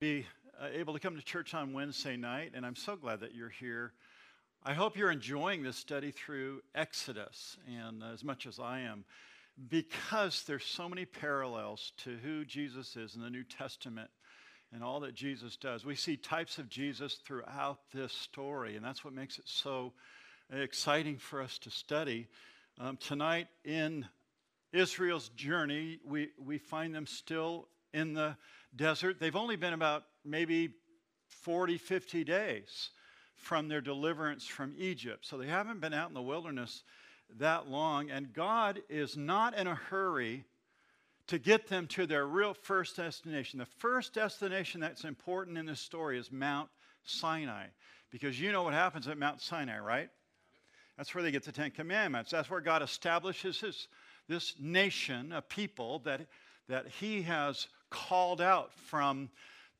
be uh, able to come to church on Wednesday night, and I'm so glad that you're here. I hope you're enjoying this study through Exodus, and as much as I am, because there's so many parallels to who Jesus is in the New Testament and all that Jesus does. We see types of Jesus throughout this story, and that's what makes it so exciting for us to study. Um, tonight in Israel's journey, we, we find them still in the desert. They've only been about maybe 40, 50 days from their deliverance from Egypt. So they haven't been out in the wilderness that long. And God is not in a hurry to get them to their real first destination. The first destination that's important in this story is Mount Sinai. Because you know what happens at Mount Sinai, right? That's where they get the Ten Commandments. That's where God establishes his, this nation, a people that, that he has called out from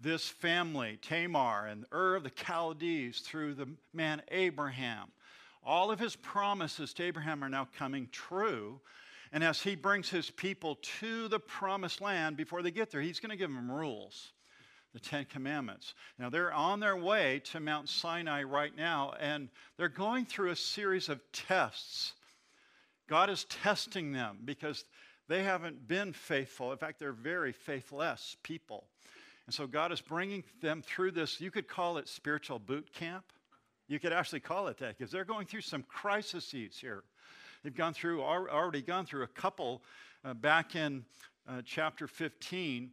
this family, Tamar and Ur of the Chaldees, through the man Abraham. All of his promises to Abraham are now coming true. And as he brings his people to the promised land, before they get there, he's going to give them rules, the Ten Commandments. Now, they're on their way to Mount Sinai right now, and they're going through a series of tests. God is testing them because they haven't been faithful. In fact, they're very faithless people. And so God is bringing them through this, you could call it spiritual boot camp. You could actually call it that because they're going through some crises here. They've gone through, already gone through a couple uh, back in uh, chapter 15.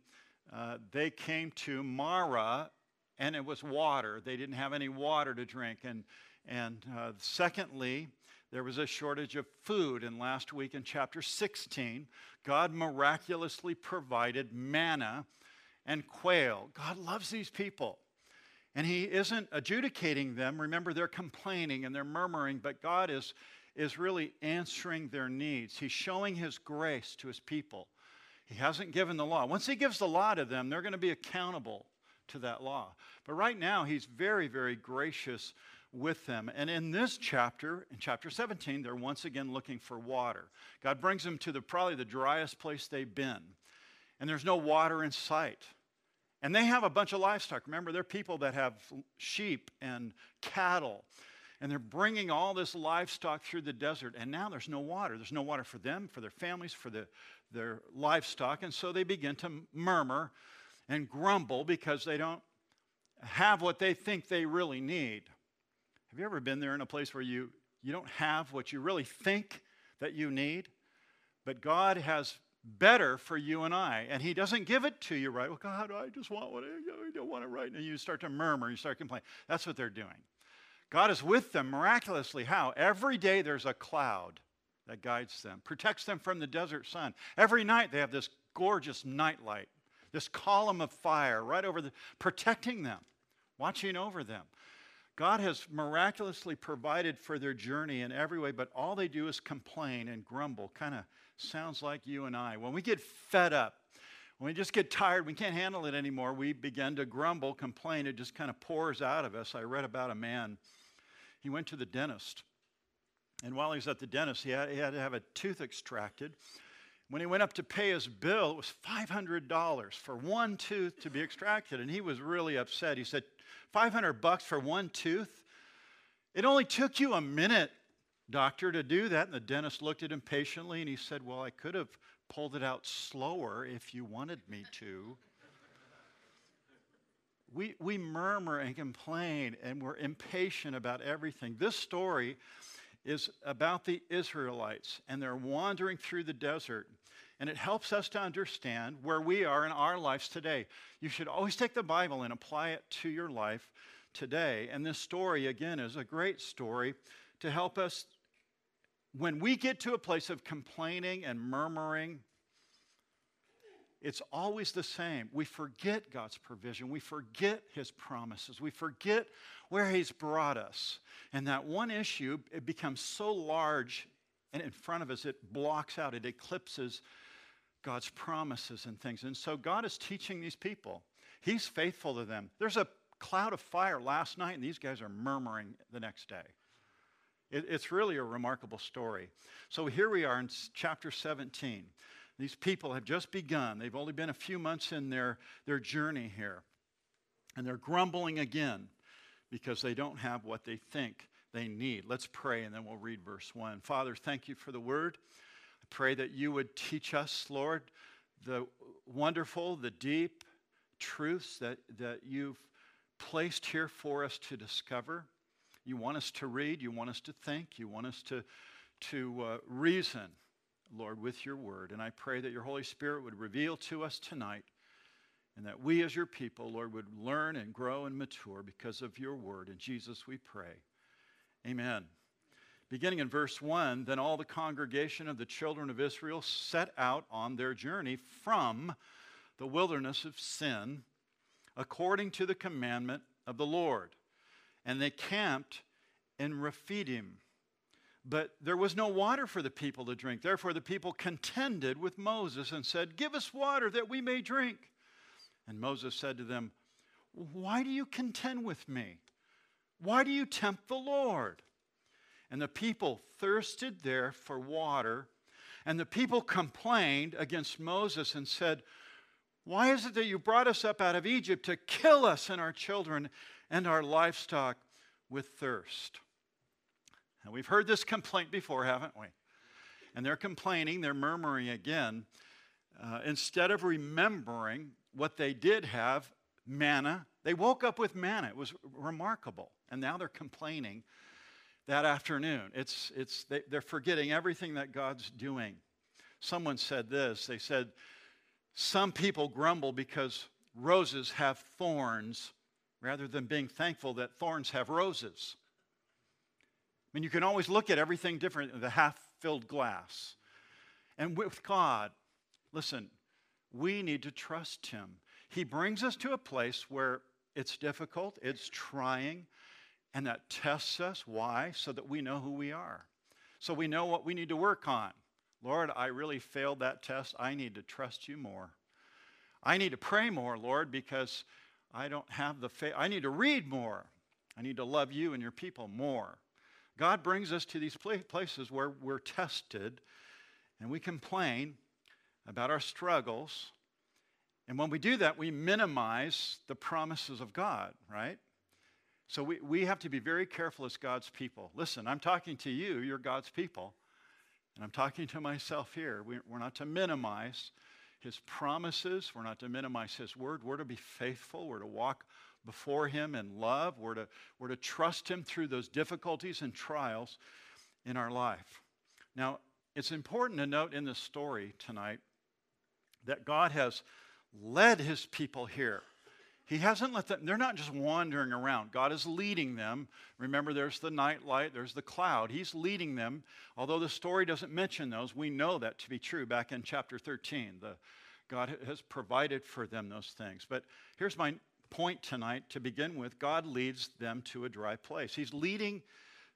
Uh, they came to Marah and it was water. They didn't have any water to drink. And, and uh, secondly, there was a shortage of food. And last week in chapter 16, God miraculously provided manna and quail. God loves these people. And He isn't adjudicating them. Remember, they're complaining and they're murmuring, but God is, is really answering their needs. He's showing His grace to His people. He hasn't given the law. Once He gives the law to them, they're going to be accountable to that law. But right now, He's very, very gracious with them. And in this chapter, in chapter 17, they're once again looking for water. God brings them to the probably the driest place they've been. And there's no water in sight. And they have a bunch of livestock. Remember, they're people that have sheep and cattle. And they're bringing all this livestock through the desert. And now there's no water. There's no water for them, for their families, for the, their livestock. And so they begin to murmur and grumble because they don't have what they think they really need. Have you ever been there in a place where you, you don't have what you really think that you need? But God has better for you and I. And He doesn't give it to you right. Well, God, I just want what I don't want it right. And you start to murmur, you start complaining. That's what they're doing. God is with them miraculously. How? Every day there's a cloud that guides them, protects them from the desert sun. Every night they have this gorgeous night light, this column of fire right over the, protecting them, watching over them. God has miraculously provided for their journey in every way, but all they do is complain and grumble. Kind of sounds like you and I. When we get fed up, when we just get tired, we can't handle it anymore, we begin to grumble, complain. It just kind of pours out of us. I read about a man, he went to the dentist. And while he was at the dentist, he had, he had to have a tooth extracted. When he went up to pay his bill, it was $500 for one tooth to be extracted. And he was really upset. He said, 500 bucks for one tooth? It only took you a minute, doctor, to do that. And the dentist looked at him patiently and he said, Well, I could have pulled it out slower if you wanted me to. we, we murmur and complain and we're impatient about everything. This story is about the Israelites and they're wandering through the desert and it helps us to understand where we are in our lives today. You should always take the Bible and apply it to your life today. And this story, again, is a great story to help us when we get to a place of complaining and murmuring. It's always the same. We forget God's provision. We forget His promises. We forget where He's brought us. And that one issue, it becomes so large and in front of us, it blocks out, it eclipses God's promises and things. And so God is teaching these people. He's faithful to them. There's a cloud of fire last night, and these guys are murmuring the next day. It, it's really a remarkable story. So here we are in chapter 17. These people have just begun. They've only been a few months in their, their journey here. And they're grumbling again because they don't have what they think they need. Let's pray and then we'll read verse 1. Father, thank you for the word. I pray that you would teach us, Lord, the wonderful, the deep truths that, that you've placed here for us to discover. You want us to read, you want us to think, you want us to, to uh, reason, Lord, with your word. And I pray that your Holy Spirit would reveal to us tonight and that we as your people, Lord, would learn and grow and mature because of your word. In Jesus we pray. Amen. Beginning in verse 1 Then all the congregation of the children of Israel set out on their journey from the wilderness of sin according to the commandment of the Lord. And they camped in Rephidim. But there was no water for the people to drink. Therefore, the people contended with Moses and said, Give us water that we may drink. And Moses said to them, Why do you contend with me? Why do you tempt the Lord? And the people thirsted there for water. And the people complained against Moses and said, Why is it that you brought us up out of Egypt to kill us and our children and our livestock with thirst? And we've heard this complaint before, haven't we? And they're complaining, they're murmuring again. Uh, instead of remembering what they did have manna. They woke up with manna. It was remarkable. And now they're complaining that afternoon. It's, it's, they, they're forgetting everything that God's doing. Someone said this they said, Some people grumble because roses have thorns rather than being thankful that thorns have roses. Mean, you can always look at everything different, the half filled glass. And with God, listen, we need to trust Him. He brings us to a place where it's difficult, it's trying, and that tests us. Why? So that we know who we are. So we know what we need to work on. Lord, I really failed that test. I need to trust you more. I need to pray more, Lord, because I don't have the faith. I need to read more. I need to love you and your people more. God brings us to these places where we're tested and we complain about our struggles. And when we do that, we minimize the promises of God, right? So we, we have to be very careful as God's people. Listen, I'm talking to you, you're God's people. And I'm talking to myself here. We, we're not to minimize his promises, we're not to minimize his word. We're to be faithful, we're to walk before him in love, we're to, we're to trust him through those difficulties and trials in our life. Now, it's important to note in this story tonight that God has led his people here. He hasn't let them, they're not just wandering around. God is leading them. Remember, there's the night light, there's the cloud. He's leading them. Although the story doesn't mention those, we know that to be true back in chapter 13. The, God has provided for them those things. But here's my point tonight to begin with God leads them to a dry place. He's leading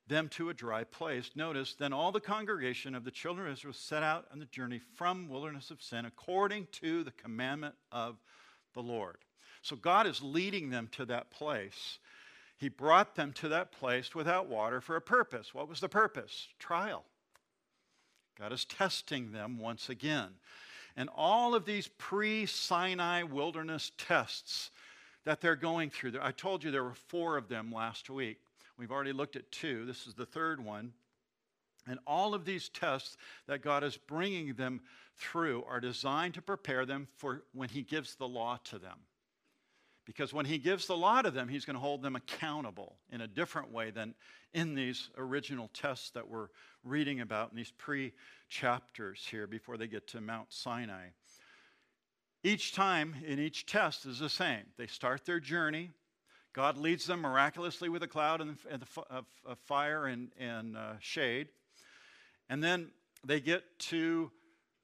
them to a dry place. Notice, then all the congregation of the children of Israel set out on the journey from wilderness of sin according to the commandment of the Lord. So God is leading them to that place. He brought them to that place without water for a purpose. What was the purpose? Trial. God is testing them once again. And all of these pre Sinai wilderness tests that they're going through, I told you there were four of them last week. We've already looked at two. This is the third one. And all of these tests that God is bringing them through are designed to prepare them for when He gives the law to them. Because when He gives the law to them, He's going to hold them accountable in a different way than in these original tests that we're reading about in these pre chapters here before they get to Mount Sinai. Each time in each test is the same. They start their journey, God leads them miraculously with a cloud and, and of, of, fire and, and uh, shade. And then they get to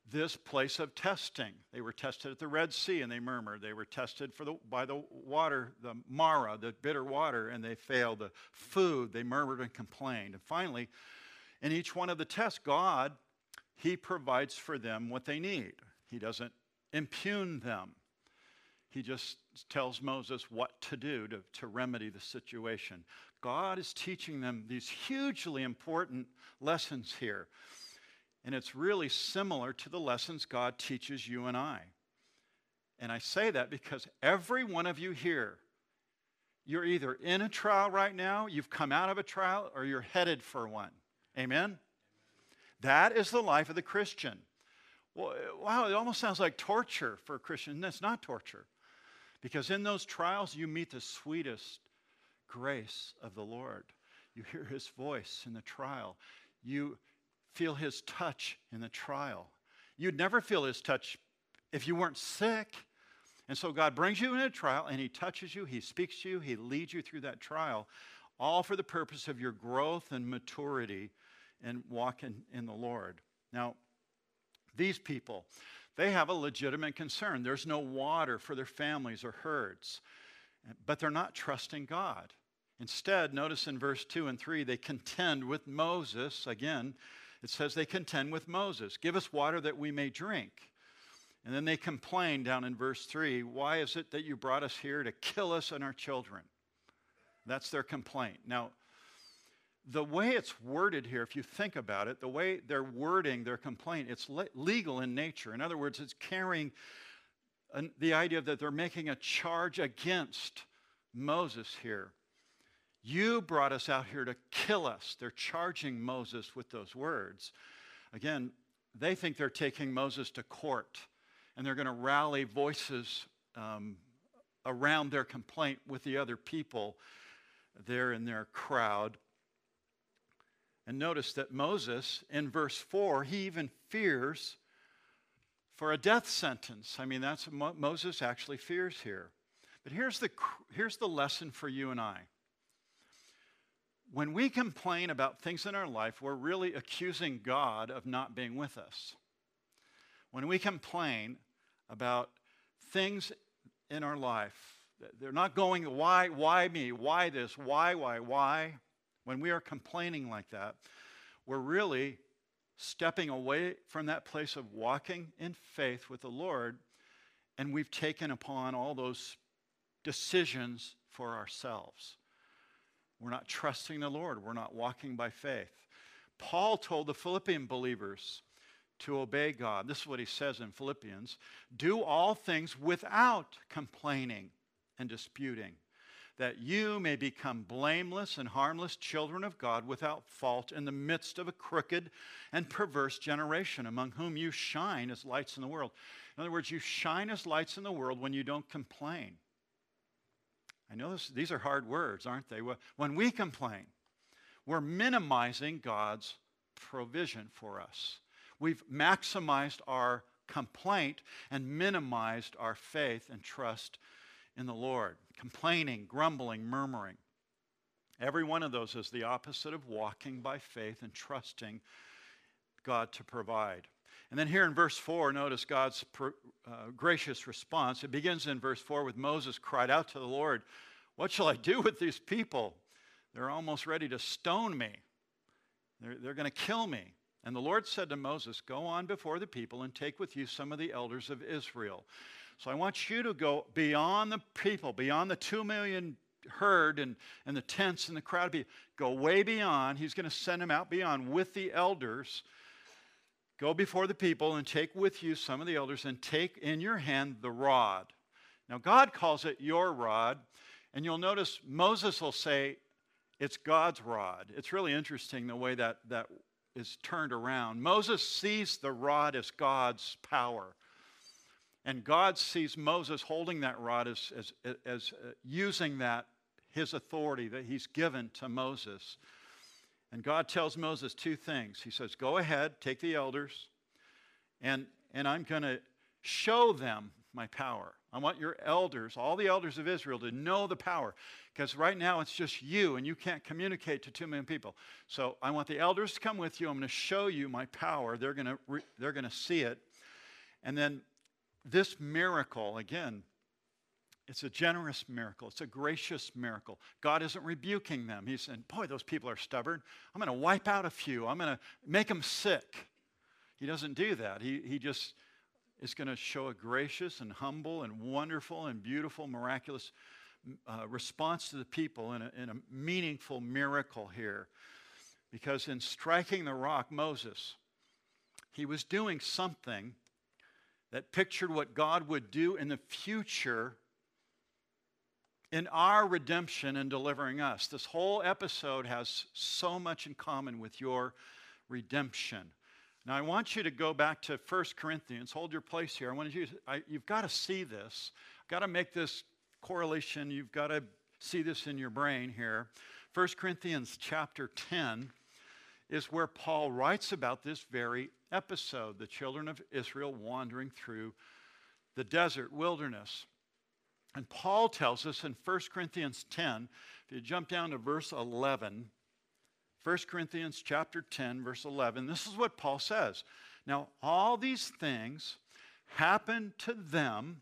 this place of testing. They were tested at the Red Sea and they murmured. They were tested for the, by the water, the Marah, the bitter water, and they failed. The food, they murmured and complained. And finally, in each one of the tests, God, He provides for them what they need. He doesn't impugn them. He just tells Moses what to do to, to remedy the situation. God is teaching them these hugely important lessons here. And it's really similar to the lessons God teaches you and I. And I say that because every one of you here you're either in a trial right now, you've come out of a trial, or you're headed for one. Amen? That is the life of the Christian. Well, wow, it almost sounds like torture for a Christian. That's not torture. Because in those trials, you meet the sweetest grace of the Lord. You hear his voice in the trial. You feel his touch in the trial. You'd never feel his touch if you weren't sick. And so God brings you in a trial and he touches you, he speaks to you, he leads you through that trial, all for the purpose of your growth and maturity and walking in the Lord. Now, these people, they have a legitimate concern. There's no water for their families or herds, but they're not trusting God. Instead, notice in verse 2 and 3, they contend with Moses. Again, it says they contend with Moses. Give us water that we may drink. And then they complain down in verse 3 Why is it that you brought us here to kill us and our children? That's their complaint. Now, the way it's worded here, if you think about it, the way they're wording their complaint, it's le- legal in nature. In other words, it's carrying an, the idea that they're making a charge against Moses here. You brought us out here to kill us. They're charging Moses with those words. Again, they think they're taking Moses to court and they're going to rally voices um, around their complaint with the other people there in their crowd. And notice that Moses, in verse 4, he even fears for a death sentence. I mean, that's what Moses actually fears here. But here's the, here's the lesson for you and I. When we complain about things in our life, we're really accusing God of not being with us. When we complain about things in our life, they're not going, why, why me? Why this? Why, why, why? When we are complaining like that, we're really stepping away from that place of walking in faith with the Lord, and we've taken upon all those decisions for ourselves. We're not trusting the Lord, we're not walking by faith. Paul told the Philippian believers to obey God. This is what he says in Philippians do all things without complaining and disputing that you may become blameless and harmless children of God without fault in the midst of a crooked and perverse generation, among whom you shine as lights in the world. In other words, you shine as lights in the world when you don't complain. I know this, these are hard words, aren't they? When we complain, we're minimizing God's provision for us. We've maximized our complaint and minimized our faith and trust in the Lord, complaining, grumbling, murmuring. Every one of those is the opposite of walking by faith and trusting God to provide. And then here in verse 4, notice God's uh, gracious response. It begins in verse 4 with Moses cried out to the Lord, What shall I do with these people? They're almost ready to stone me, they're, they're going to kill me. And the Lord said to Moses, Go on before the people and take with you some of the elders of Israel. So I want you to go beyond the people, beyond the two million herd and, and the tents and the crowd. of people. Go way beyond. He's going to send them out beyond with the elders. Go before the people and take with you some of the elders and take in your hand the rod. Now, God calls it your rod. And you'll notice Moses will say, it's God's rod. It's really interesting the way that, that is turned around. Moses sees the rod as God's power. And God sees Moses holding that rod as, as, as uh, using that, his authority that he's given to Moses. And God tells Moses two things. He says, Go ahead, take the elders, and, and I'm going to show them my power. I want your elders, all the elders of Israel, to know the power. Because right now it's just you, and you can't communicate to two million people. So I want the elders to come with you. I'm going to show you my power. They're going to, re- they're going to see it. And then this miracle, again, it's a generous miracle. It's a gracious miracle. God isn't rebuking them. He's saying, Boy, those people are stubborn. I'm going to wipe out a few. I'm going to make them sick. He doesn't do that. He, he just is going to show a gracious and humble and wonderful and beautiful, miraculous uh, response to the people in a, in a meaningful miracle here. Because in striking the rock, Moses, he was doing something that pictured what God would do in the future in our redemption and delivering us. This whole episode has so much in common with your redemption. Now, I want you to go back to 1 Corinthians. Hold your place here. I want you to, I, you've got to see this. I've got to make this correlation. You've got to see this in your brain here. 1 Corinthians chapter 10 is where Paul writes about this very episode the children of Israel wandering through the desert wilderness. And Paul tells us in 1 Corinthians 10, if you jump down to verse 11, 1 Corinthians chapter 10, verse 11, this is what Paul says. Now, all these things happened to them,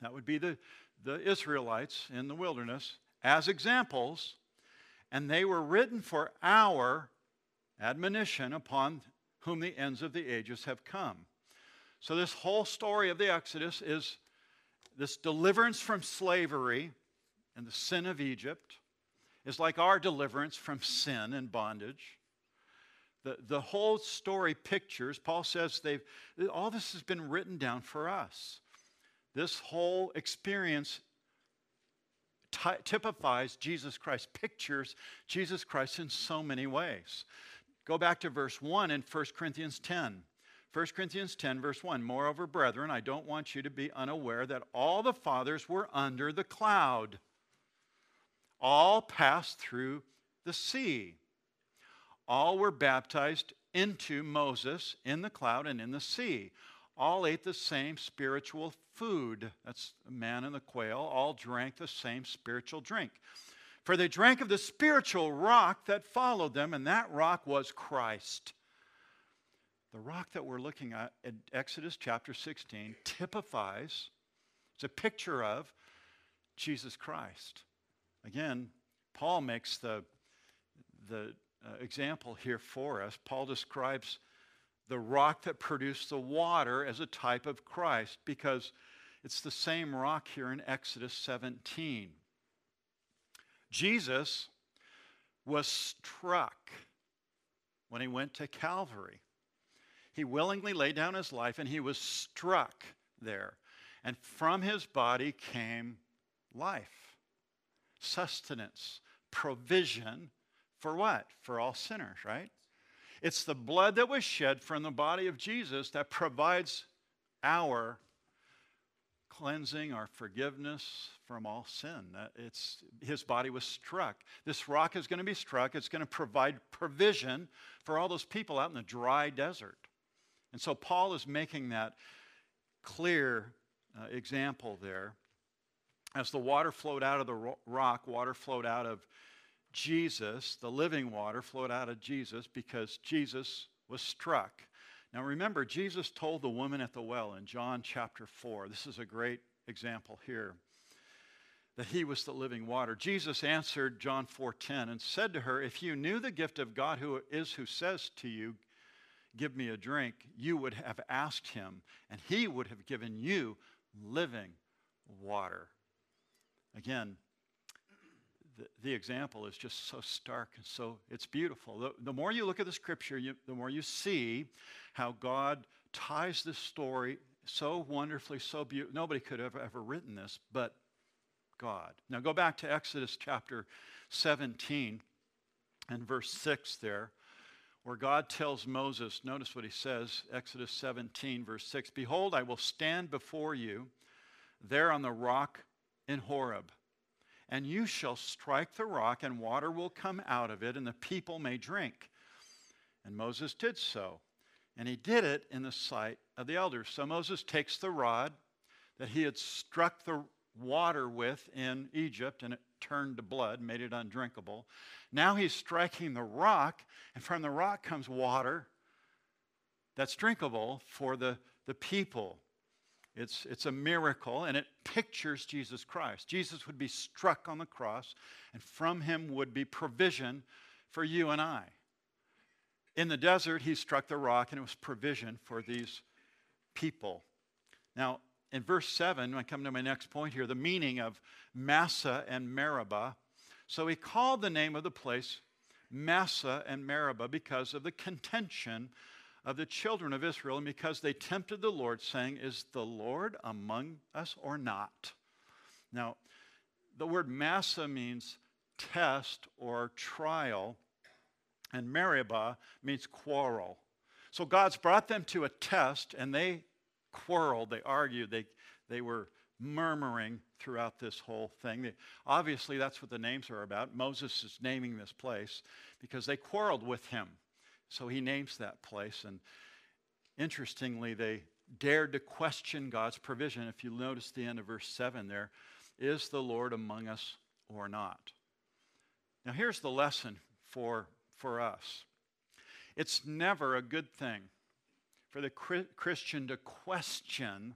that would be the, the Israelites in the wilderness, as examples, and they were written for our admonition upon whom the ends of the ages have come. So, this whole story of the Exodus is this deliverance from slavery and the sin of Egypt is like our deliverance from sin and bondage. The, the whole story pictures, Paul says they've, all this has been written down for us. This whole experience ty- typifies Jesus Christ, pictures Jesus Christ in so many ways. Go back to verse 1 in 1 Corinthians 10. 1 Corinthians 10, verse 1 Moreover, brethren, I don't want you to be unaware that all the fathers were under the cloud, all passed through the sea. All were baptized into Moses in the cloud and in the sea. All ate the same spiritual food. That's the man and the quail. All drank the same spiritual drink. For they drank of the spiritual rock that followed them, and that rock was Christ. The rock that we're looking at in Exodus chapter 16 typifies, it's a picture of Jesus Christ. Again, Paul makes the, the uh, example here for us. Paul describes the rock that produced the water as a type of Christ because it's the same rock here in Exodus 17. Jesus was struck when he went to Calvary. He willingly laid down his life and he was struck there. And from his body came life, sustenance, provision for what? For all sinners, right? It's the blood that was shed from the body of Jesus that provides our cleansing, our forgiveness from all sin. It's, his body was struck. This rock is going to be struck. It's going to provide provision for all those people out in the dry desert. And so Paul is making that clear uh, example there. As the water flowed out of the rock, water flowed out of Jesus, the living water flowed out of Jesus because Jesus was struck. Now remember, Jesus told the woman at the well in John chapter 4, this is a great example here, that he was the living water. Jesus answered John 4:10 and said to her, "If you knew the gift of God who is who says to you, give me a drink, you would have asked him, and he would have given you living water." Again, the, the, example is just so stark and so it's beautiful. The, the more you look at the scripture, you, the more you see how God ties this story so wonderfully, so beautiful. Nobody could have ever written this but God. Now go back to Exodus chapter 17 and verse 6 there, where God tells Moses, notice what he says, Exodus 17, verse 6 Behold, I will stand before you there on the rock in Horeb and you shall strike the rock, and water will come out of it, and the people may drink. And Moses did so. And he did it in the sight of the elders. So Moses takes the rod that he had struck the water with in Egypt, and it turned to blood, made it undrinkable. Now he's striking the rock, and from the rock comes water that's drinkable for the, the people. It's, it's a miracle, and it pictures Jesus Christ. Jesus would be struck on the cross, and from him would be provision for you and I. In the desert, he struck the rock, and it was provision for these people. Now, in verse 7, when I come to my next point here, the meaning of Massah and Meribah. So he called the name of the place Massah and Meribah because of the contention of the children of Israel, and because they tempted the Lord, saying, Is the Lord among us or not? Now, the word Massah means test or trial, and Meribah means quarrel. So God's brought them to a test, and they quarreled, they argued, they, they were murmuring throughout this whole thing. They, obviously, that's what the names are about. Moses is naming this place because they quarreled with him. So he names that place. And interestingly, they dared to question God's provision. If you notice the end of verse 7 there, is the Lord among us or not? Now, here's the lesson for, for us it's never a good thing for the Christian to question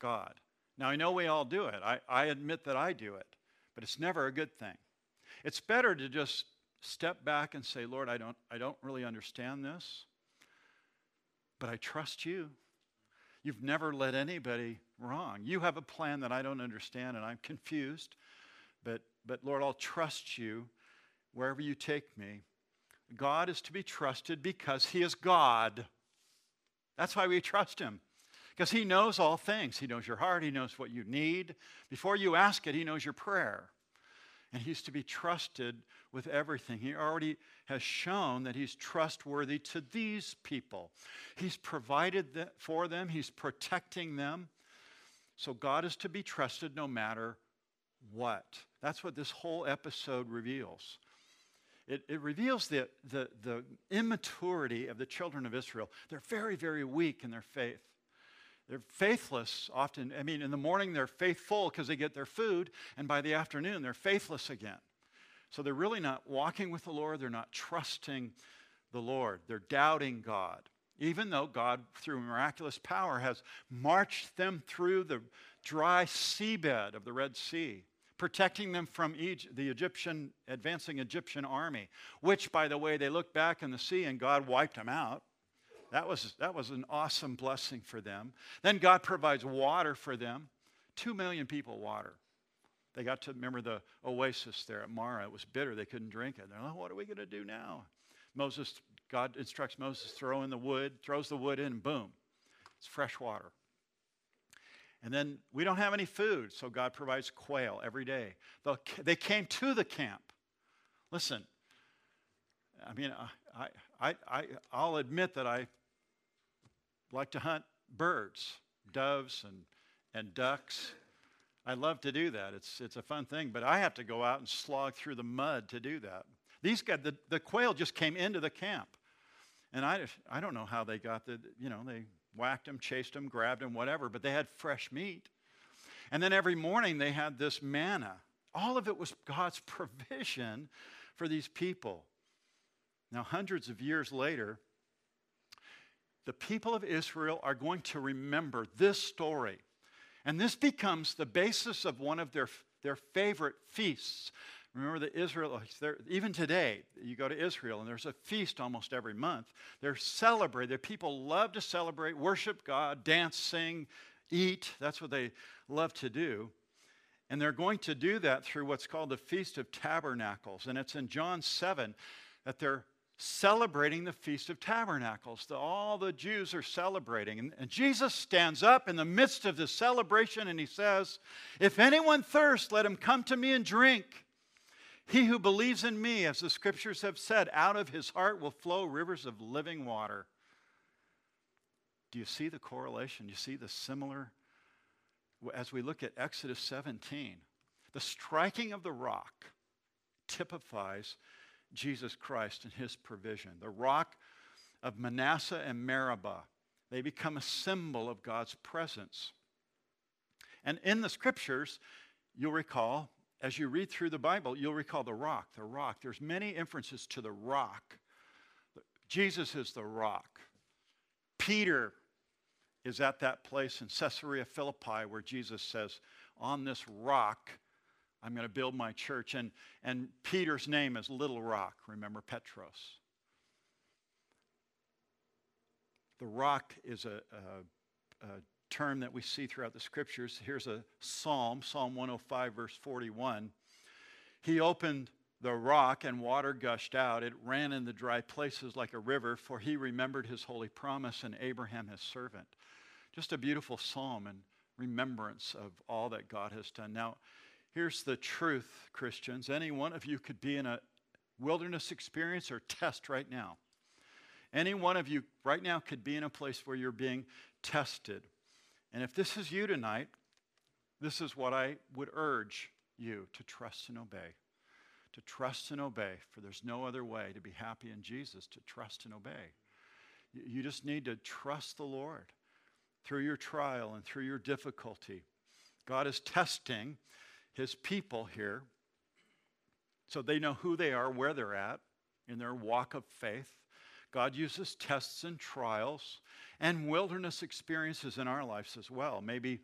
God. Now, I know we all do it. I, I admit that I do it, but it's never a good thing. It's better to just step back and say, Lord, I don't, I don't really understand this, but I trust you. You've never led anybody wrong. You have a plan that I don't understand and I'm confused, but, but Lord, I'll trust you wherever you take me. God is to be trusted because He is God. That's why we trust Him. Because He knows all things. He knows your heart, He knows what you need. Before you ask it, He knows your prayer. And He's to be trusted with everything. He already has shown that He's trustworthy to these people. He's provided for them, He's protecting them. So God is to be trusted no matter what. That's what this whole episode reveals. It, it reveals the, the, the immaturity of the children of Israel. They're very, very weak in their faith. They're faithless often. I mean, in the morning they're faithful because they get their food, and by the afternoon they're faithless again. So they're really not walking with the Lord, they're not trusting the Lord, they're doubting God. Even though God, through miraculous power, has marched them through the dry seabed of the Red Sea protecting them from Egypt, the Egyptian, advancing Egyptian army, which, by the way, they looked back in the sea and God wiped them out. That was, that was an awesome blessing for them. Then God provides water for them. Two million people water. They got to remember the oasis there at Marah. It was bitter. They couldn't drink it. They're like, what are we going to do now? Moses, God instructs Moses, throw in the wood, throws the wood in, boom. It's fresh water. And then we don't have any food, so God provides quail every day. They came to the camp. Listen, I mean, I, I, I, I'll admit that I like to hunt birds, doves and, and ducks. I love to do that. It's, it's a fun thing, but I have to go out and slog through the mud to do that. These guys, the, the quail just came into the camp. And I, I don't know how they got the, you know, they whacked them, chased them, grabbed them, whatever, but they had fresh meat. And then every morning they had this manna. All of it was God's provision for these people. Now, hundreds of years later, the people of Israel are going to remember this story. And this becomes the basis of one of their, their favorite feasts. Remember the Israelites, even today, you go to Israel and there's a feast almost every month. They're celebrated. People love to celebrate, worship God, dance, sing, eat. That's what they love to do. And they're going to do that through what's called the Feast of Tabernacles. And it's in John 7 that they're celebrating the Feast of Tabernacles. The, all the Jews are celebrating. And, and Jesus stands up in the midst of the celebration and he says, If anyone thirsts, let him come to me and drink. He who believes in me, as the scriptures have said, out of his heart will flow rivers of living water. Do you see the correlation? Do you see the similar? As we look at Exodus 17, the striking of the rock typifies Jesus Christ and his provision. The rock of Manasseh and Meribah, they become a symbol of God's presence. And in the scriptures, you'll recall, as you read through the Bible, you'll recall the rock, the rock. There's many inferences to the rock. Jesus is the rock. Peter is at that place in Caesarea Philippi where Jesus says, On this rock, I'm going to build my church. And, and Peter's name is Little Rock. Remember Petros. The rock is a, a, a term that we see throughout the scriptures. Here's a psalm, Psalm 105, verse 41. He opened the rock and water gushed out. It ran in the dry places like a river, for he remembered his holy promise and Abraham his servant. Just a beautiful psalm and remembrance of all that God has done. Now, Here's the truth, Christians. Any one of you could be in a wilderness experience or test right now. Any one of you right now could be in a place where you're being tested. And if this is you tonight, this is what I would urge you to trust and obey. To trust and obey, for there's no other way to be happy in Jesus, to trust and obey. You just need to trust the Lord through your trial and through your difficulty. God is testing his people here so they know who they are, where they're at in their walk of faith. God uses tests and trials and wilderness experiences in our lives as well. Maybe,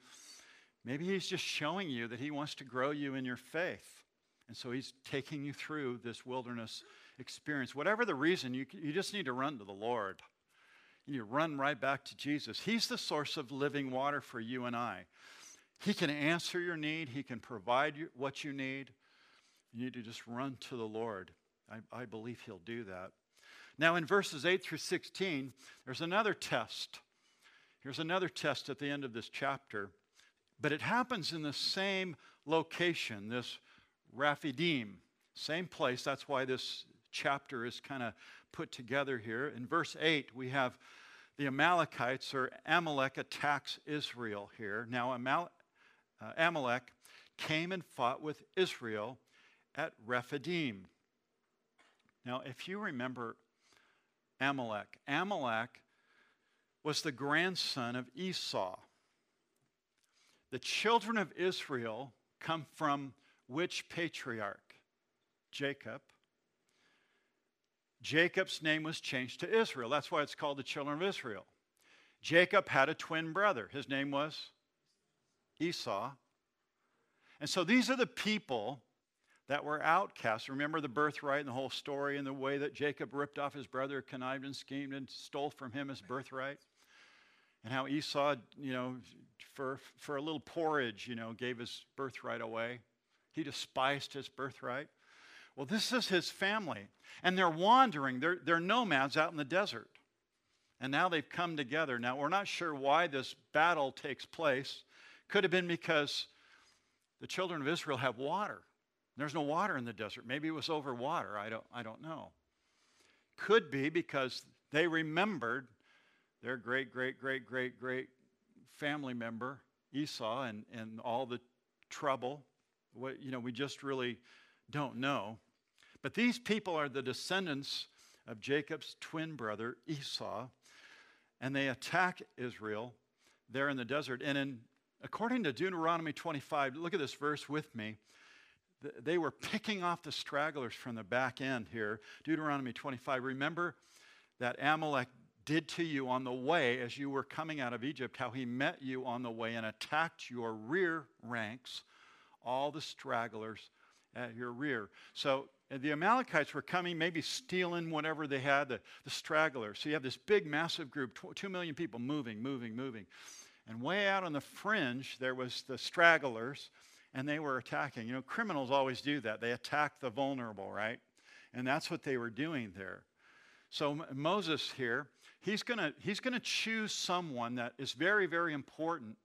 maybe He's just showing you that He wants to grow you in your faith. And so He's taking you through this wilderness experience. Whatever the reason, you, you just need to run to the Lord. You run right back to Jesus. He's the source of living water for you and I. He can answer your need, He can provide you what you need. You need to just run to the Lord. I, I believe He'll do that. Now, in verses 8 through 16, there's another test. Here's another test at the end of this chapter, but it happens in the same location, this Rephidim, same place. That's why this chapter is kind of put together here. In verse 8, we have the Amalekites, or Amalek, attacks Israel here. Now, Amal- uh, Amalek came and fought with Israel at Rephidim. Now, if you remember Amalek. Amalek was the grandson of Esau. The children of Israel come from which patriarch? Jacob. Jacob's name was changed to Israel. That's why it's called the children of Israel. Jacob had a twin brother. His name was Esau. And so these are the people that were outcasts. Remember the birthright and the whole story and the way that Jacob ripped off his brother, connived and schemed and stole from him his birthright? And how Esau, you know, for, for a little porridge, you know, gave his birthright away. He despised his birthright. Well, this is his family. And they're wandering, they're, they're nomads out in the desert. And now they've come together. Now, we're not sure why this battle takes place. Could have been because the children of Israel have water. There's no water in the desert. Maybe it was over water. I don't, I don't know. Could be because they remembered their great, great, great, great, great family member, Esau, and, and all the trouble. What, you know, we just really don't know. But these people are the descendants of Jacob's twin brother, Esau, and they attack Israel there in the desert. And in, according to Deuteronomy 25, look at this verse with me they were picking off the stragglers from the back end here. Deuteronomy 25. Remember that Amalek did to you on the way as you were coming out of Egypt, how he met you on the way and attacked your rear ranks, all the stragglers at your rear. So uh, the Amalekites were coming, maybe stealing whatever they had, the, the stragglers. So you have this big, massive group, two million people moving, moving, moving. And way out on the fringe, there was the stragglers and they were attacking. You know, criminals always do that. They attack the vulnerable, right? And that's what they were doing there. So Moses here, he's going to he's going to choose someone that is very very important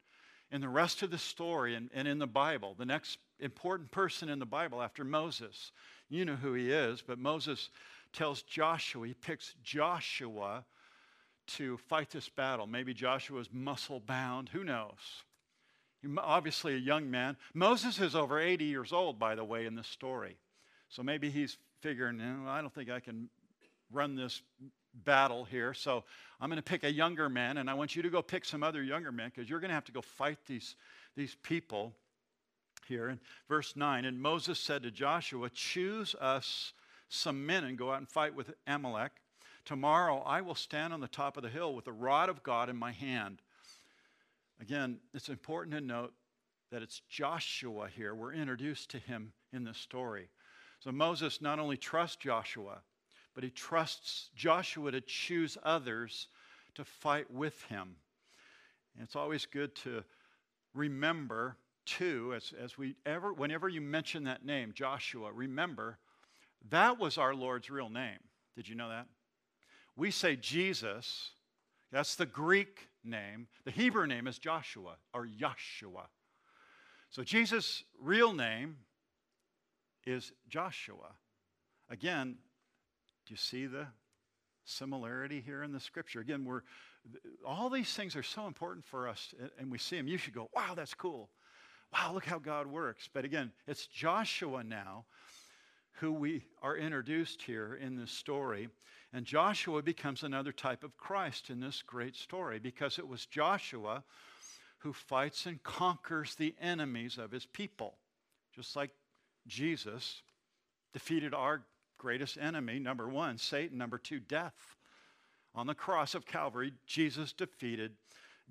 in the rest of the story and, and in the Bible. The next important person in the Bible after Moses. You know who he is, but Moses tells Joshua, he picks Joshua to fight this battle. Maybe Joshua's muscle bound, who knows? Obviously a young man. Moses is over 80 years old, by the way, in this story. So maybe he's figuring, no, I don't think I can run this battle here. So I'm going to pick a younger man, and I want you to go pick some other younger men because you're going to have to go fight these, these people here. In verse 9, and Moses said to Joshua, Choose us some men and go out and fight with Amalek. Tomorrow I will stand on the top of the hill with the rod of God in my hand. Again, it's important to note that it's Joshua here. We're introduced to him in the story. So Moses not only trusts Joshua, but he trusts Joshua to choose others to fight with him. And it's always good to remember, too, as, as we ever, whenever you mention that name, Joshua, remember that was our Lord's real name. Did you know that? We say Jesus, that's the Greek name. The Hebrew name is Joshua or Yahshua. So Jesus' real name is Joshua. Again, do you see the similarity here in the scripture? Again, we're all these things are so important for us, and we see them. You should go, wow, that's cool. Wow, look how God works. But again, it's Joshua now who we are introduced here in this story. And Joshua becomes another type of Christ in this great story because it was Joshua who fights and conquers the enemies of his people. Just like Jesus defeated our greatest enemy, number one, Satan, number two, death. On the cross of Calvary, Jesus defeated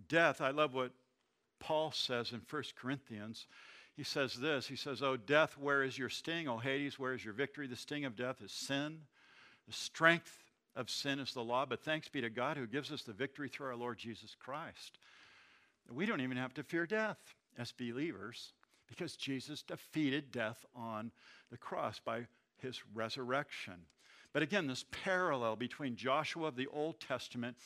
death. I love what Paul says in 1 Corinthians he says this He says, Oh, death, where is your sting? Oh, Hades, where is your victory? The sting of death is sin. The strength of sin is the law, but thanks be to God who gives us the victory through our Lord Jesus Christ. We don't even have to fear death as believers because Jesus defeated death on the cross by his resurrection. But again, this parallel between Joshua of the Old Testament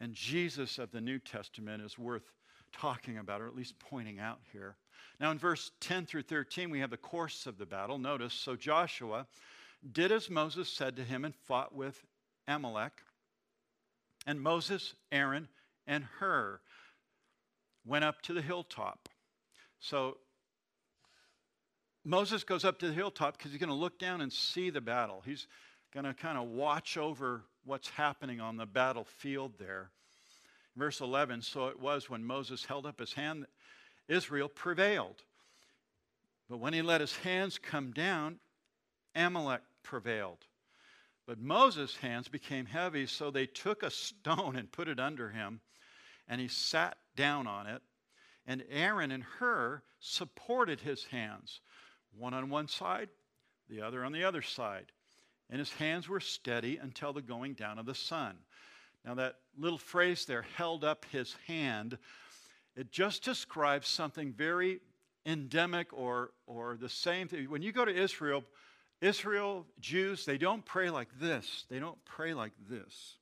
and Jesus of the New Testament is worth talking about, or at least pointing out here. Now, in verse 10 through 13, we have the course of the battle. Notice, so Joshua did as Moses said to him and fought with Amalek. And Moses, Aaron, and Hur went up to the hilltop. So Moses goes up to the hilltop because he's going to look down and see the battle. He's going to kind of watch over what's happening on the battlefield there. Verse 11 So it was when Moses held up his hand Israel prevailed. But when he let his hands come down, Amalek prevailed. But Moses' hands became heavy, so they took a stone and put it under him, and he sat down on it. And Aaron and Hur supported his hands, one on one side, the other on the other side. And his hands were steady until the going down of the sun. Now, that little phrase there, held up his hand, it just describes something very endemic or, or the same thing. When you go to Israel, Israel, Jews, they don't pray like this. They don't pray like this.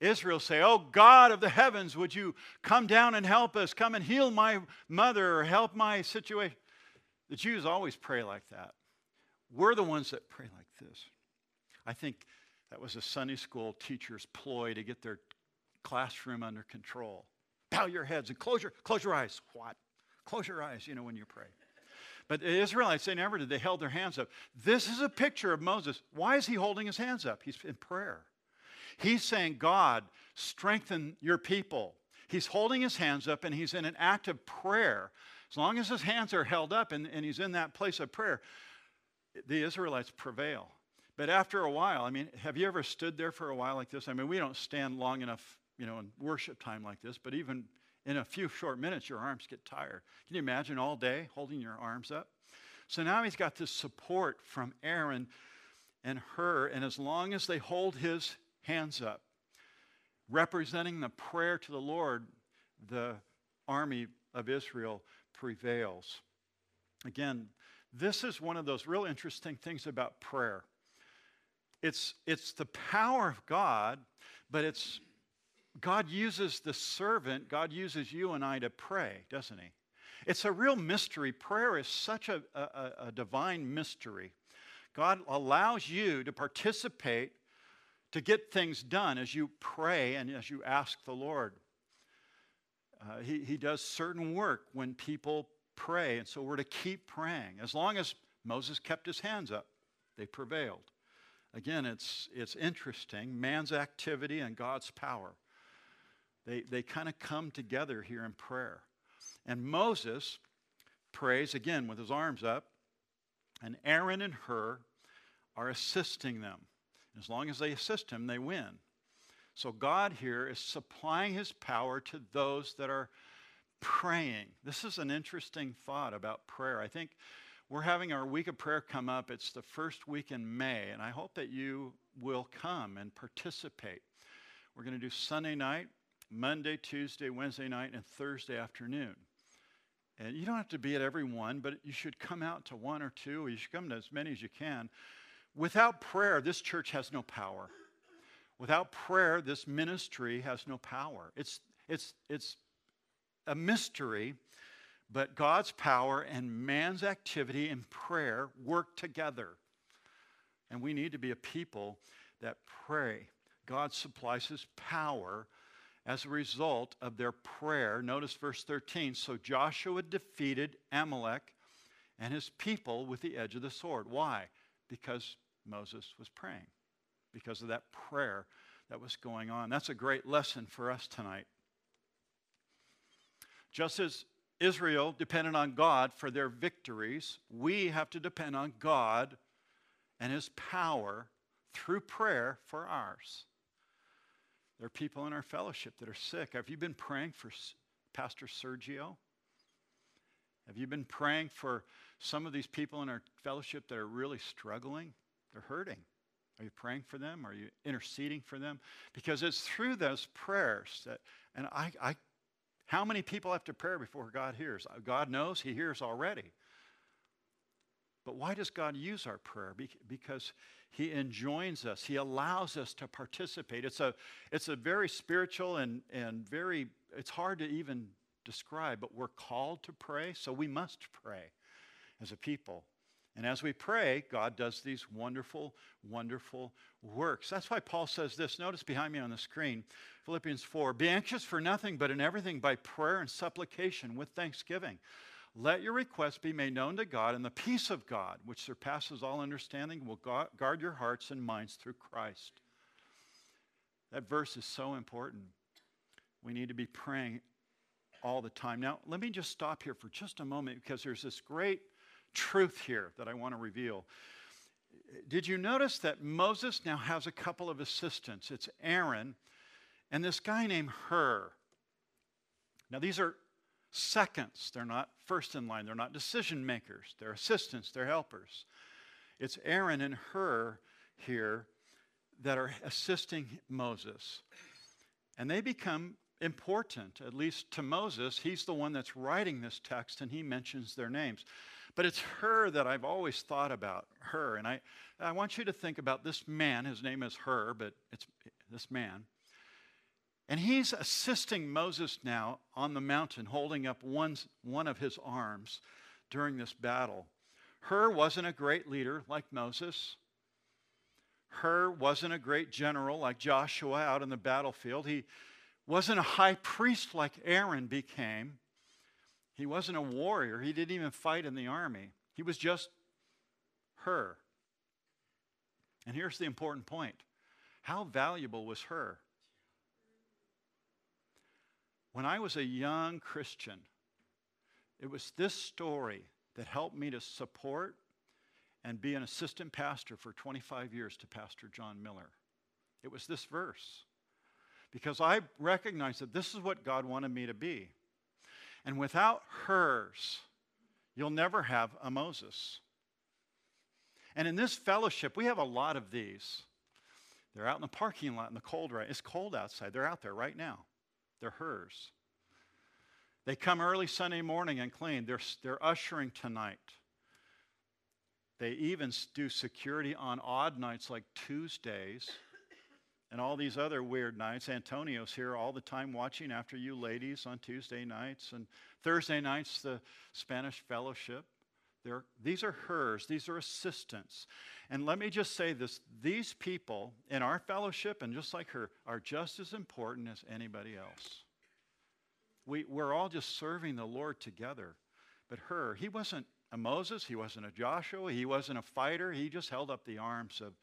Israel say, Oh God of the heavens, would you come down and help us? Come and heal my mother or help my situation. The Jews always pray like that. We're the ones that pray like this. I think that was a Sunday school teacher's ploy to get their classroom under control bow your heads and close your, close your eyes. What? Close your eyes, you know, when you pray. But the Israelites, they never did. They held their hands up. This is a picture of Moses. Why is he holding his hands up? He's in prayer. He's saying, God, strengthen your people. He's holding his hands up and he's in an act of prayer. As long as his hands are held up and, and he's in that place of prayer, the Israelites prevail. But after a while, I mean, have you ever stood there for a while like this? I mean, we don't stand long enough you know, in worship time like this, but even in a few short minutes, your arms get tired. Can you imagine all day holding your arms up? So now he's got this support from Aaron and Hur, and as long as they hold his hands up, representing the prayer to the Lord, the army of Israel prevails. Again, this is one of those real interesting things about prayer. It's, it's the power of God, but it's God uses the servant, God uses you and I to pray, doesn't He? It's a real mystery. Prayer is such a, a, a divine mystery. God allows you to participate to get things done as you pray and as you ask the Lord. Uh, he, he does certain work when people pray, and so we're to keep praying. As long as Moses kept his hands up, they prevailed. Again, it's, it's interesting man's activity and God's power. They, they kind of come together here in prayer. And Moses prays again with his arms up, and Aaron and Hur are assisting them. As long as they assist him, they win. So God here is supplying his power to those that are praying. This is an interesting thought about prayer. I think we're having our week of prayer come up. It's the first week in May, and I hope that you will come and participate. We're going to do Sunday night Monday, Tuesday, Wednesday night, and Thursday afternoon. And you don't have to be at every one, but you should come out to one or two, or you should come to as many as you can. Without prayer, this church has no power. Without prayer, this ministry has no power. It's, it's, it's a mystery, but God's power and man's activity in prayer work together. And we need to be a people that pray. God supplies his power as a result of their prayer. Notice verse 13. So Joshua defeated Amalek and his people with the edge of the sword. Why? Because Moses was praying, because of that prayer that was going on. That's a great lesson for us tonight. Just as Israel depended on God for their victories, we have to depend on God and his power through prayer for ours. There are people in our fellowship that are sick. Have you been praying for Pastor Sergio? Have you been praying for some of these people in our fellowship that are really struggling? They're hurting. Are you praying for them? Are you interceding for them? Because it's through those prayers that, and I, I how many people have to pray before God hears? God knows He hears already. But why does God use our prayer? Because He enjoins us, He allows us to participate. It's a, it's a very spiritual and, and very, it's hard to even describe, but we're called to pray, so we must pray as a people. And as we pray, God does these wonderful, wonderful works. That's why Paul says this. Notice behind me on the screen, Philippians 4 Be anxious for nothing, but in everything by prayer and supplication with thanksgiving. Let your requests be made known to God, and the peace of God, which surpasses all understanding, will guard your hearts and minds through Christ. That verse is so important. We need to be praying all the time. Now, let me just stop here for just a moment because there's this great truth here that I want to reveal. Did you notice that Moses now has a couple of assistants? It's Aaron and this guy named Hur. Now, these are seconds. They're not first in line. They're not decision makers. They're assistants. They're helpers. It's Aaron and Hur here that are assisting Moses. And they become important, at least to Moses. He's the one that's writing this text and he mentions their names. But it's Hur that I've always thought about, Hur. And I, I want you to think about this man. His name is Hur, but it's this man. And he's assisting Moses now on the mountain, holding up one, one of his arms during this battle. Hur wasn't a great leader like Moses. Hur wasn't a great general like Joshua out in the battlefield. He wasn't a high priest like Aaron became. He wasn't a warrior. He didn't even fight in the army. He was just Hur. And here's the important point how valuable was Hur? When I was a young Christian, it was this story that helped me to support and be an assistant pastor for 25 years to Pastor John Miller. It was this verse. Because I recognized that this is what God wanted me to be. And without Hurs, you'll never have a Moses. And in this fellowship, we have a lot of these. They're out in the parking lot in the cold right. It's cold outside. They're out there right now. They're Hurs. They come early Sunday morning and clean. They're, they're ushering tonight. They even do security on odd nights like Tuesdays and all these other weird nights. Antonio's here all the time watching after you ladies on Tuesday nights. And Thursday nights, the Spanish fellowship. They're, these are Hurs, these are assistants. And let me just say this these people in our fellowship, and just like Hur, are just as important as anybody else. We, we're all just serving the Lord together. But Hur, he wasn't a Moses, he wasn't a Joshua, he wasn't a fighter, he just held up the arms of.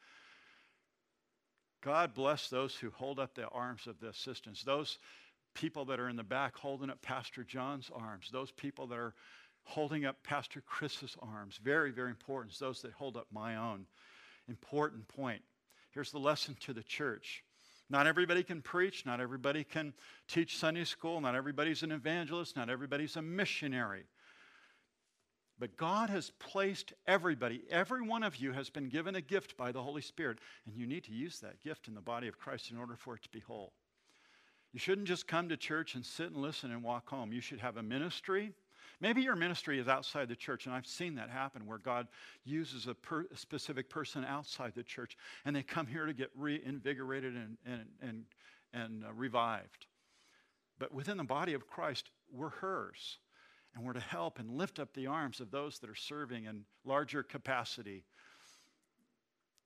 God bless those who hold up the arms of the assistants, those people that are in the back holding up Pastor John's arms, those people that are holding up Pastor Chris's arms. Very, very important. those that hold up my own. Important point. Here's the lesson to the church. Not everybody can preach, not everybody can teach Sunday school, not everybody's an evangelist, not everybody's a missionary. But God has placed everybody, every one of you has been given a gift by the Holy Spirit, and you need to use that gift in the body of Christ in order for it to be whole. You shouldn't just come to church and sit and listen and walk home. You should have a ministry, Maybe your ministry is outside the church, and I've seen that happen where God uses a, per, a specific person outside the church, and they come here to get reinvigorated and, and, and, and uh, revived. But within the body of Christ, we're Hurs. And we're to help and lift up the arms of those that are serving in larger capacity.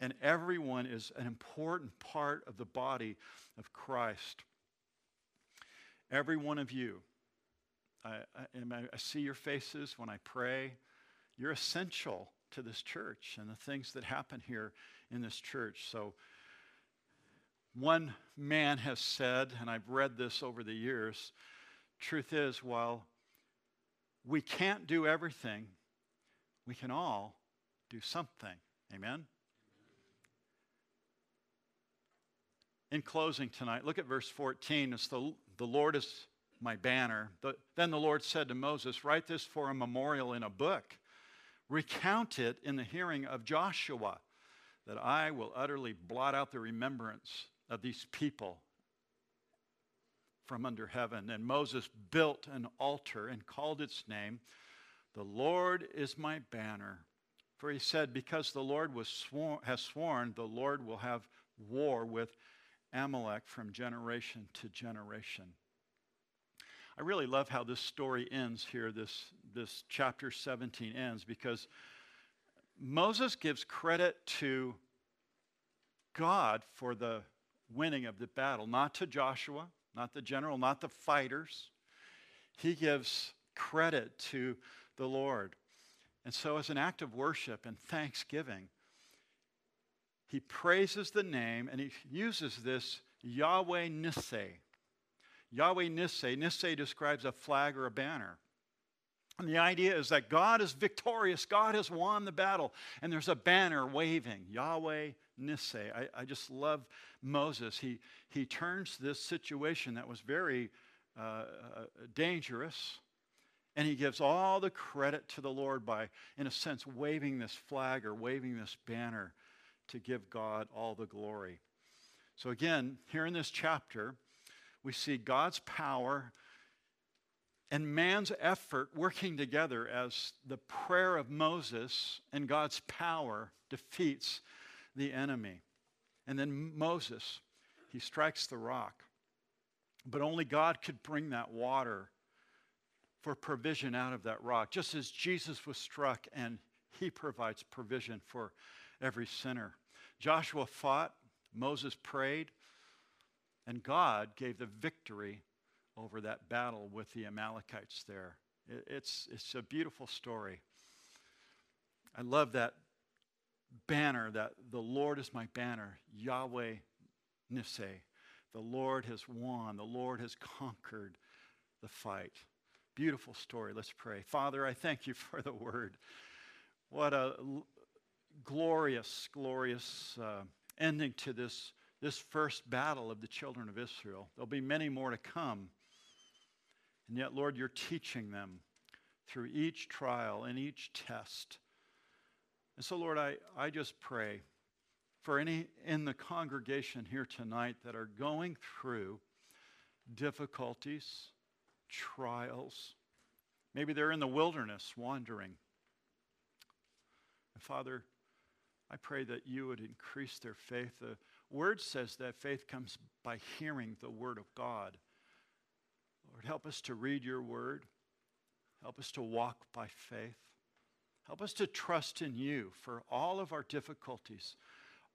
And everyone is an important part of the body of Christ. Every one of you, I, I, I see your faces when I pray. You're essential to this church and the things that happen here in this church. So, one man has said, and I've read this over the years truth is, while we can't do everything, we can all do something. Amen? In closing tonight, look at verse 14. It's the, the Lord is my banner. The, then the Lord said to Moses, Write this for a memorial in a book. Recount it in the hearing of Joshua, that I will utterly blot out the remembrance of these people from under heaven. And Moses built an altar and called its name, The Lord is my banner. For he said, Because the Lord was swor- has sworn, the Lord will have war with Amalek from generation to generation. I really love how this story ends here, this, this chapter 17 ends, because Moses gives credit to God for the winning of the battle, not to Joshua, not the general, not the fighters. He gives credit to the Lord. And so, as an act of worship and thanksgiving, he praises the name and he uses this Yahweh Nissi. Yahweh Nissi. Nissi describes a flag or a banner. And the idea is that God is victorious. God has won the battle. And there's a banner waving Yahweh Nissi. I, I just love Moses. He, he turns this situation that was very uh, uh, dangerous and he gives all the credit to the Lord by, in a sense, waving this flag or waving this banner to give God all the glory. So, again, here in this chapter, we see God's power and man's effort working together as the prayer of Moses and God's power defeats the enemy. And then Moses, he strikes the rock. But only God could bring that water for provision out of that rock, just as Jesus was struck and he provides provision for every sinner. Joshua fought, Moses prayed, and God gave the victory over that battle with the Amalekites there. It's, it's a beautiful story. I love that banner that the Lord is my banner, Yahweh Nissi. The Lord has won, the Lord has conquered the fight. Beautiful story. Let's pray. Father, I thank you for the word. What a l- glorious, glorious uh, ending to this, this first battle of the children of Israel. There'll be many more to come. And yet, Lord, you're teaching them through each trial and each test. And so, Lord, I, I just pray for any in the congregation here tonight that are going through difficulties, trials. Maybe they're in the wilderness wandering. And Father, I pray that you would increase their faith. Word says that faith comes by hearing the word of God. Lord, help us to read your word. Help us to walk by faith. Help us to trust in you for all of our difficulties,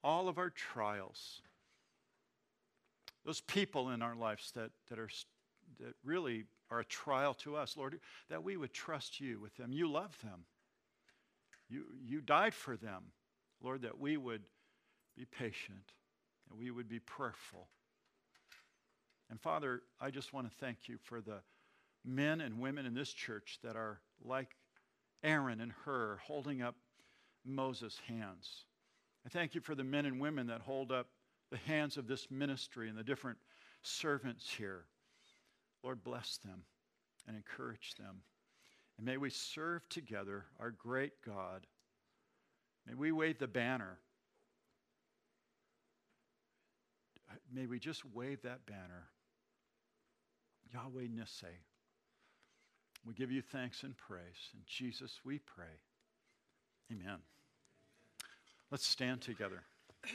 all of our trials. Those people in our lives that, that, are, that really are a trial to us, Lord, that we would trust you with them. You love them, you, you died for them. Lord, that we would be patient, that we would be prayerful. And Father, I just want to thank you for the men and women in this church that are like Aaron and Hur holding up Moses' hands. I thank you for the men and women that hold up the hands of this ministry and the different servants here. Lord, bless them and encourage them. And may we serve together our great God. May we wave the banner. May we just wave that banner. Yahweh Nissi. We give you thanks and praise. In Jesus we pray. Amen. Let's stand together.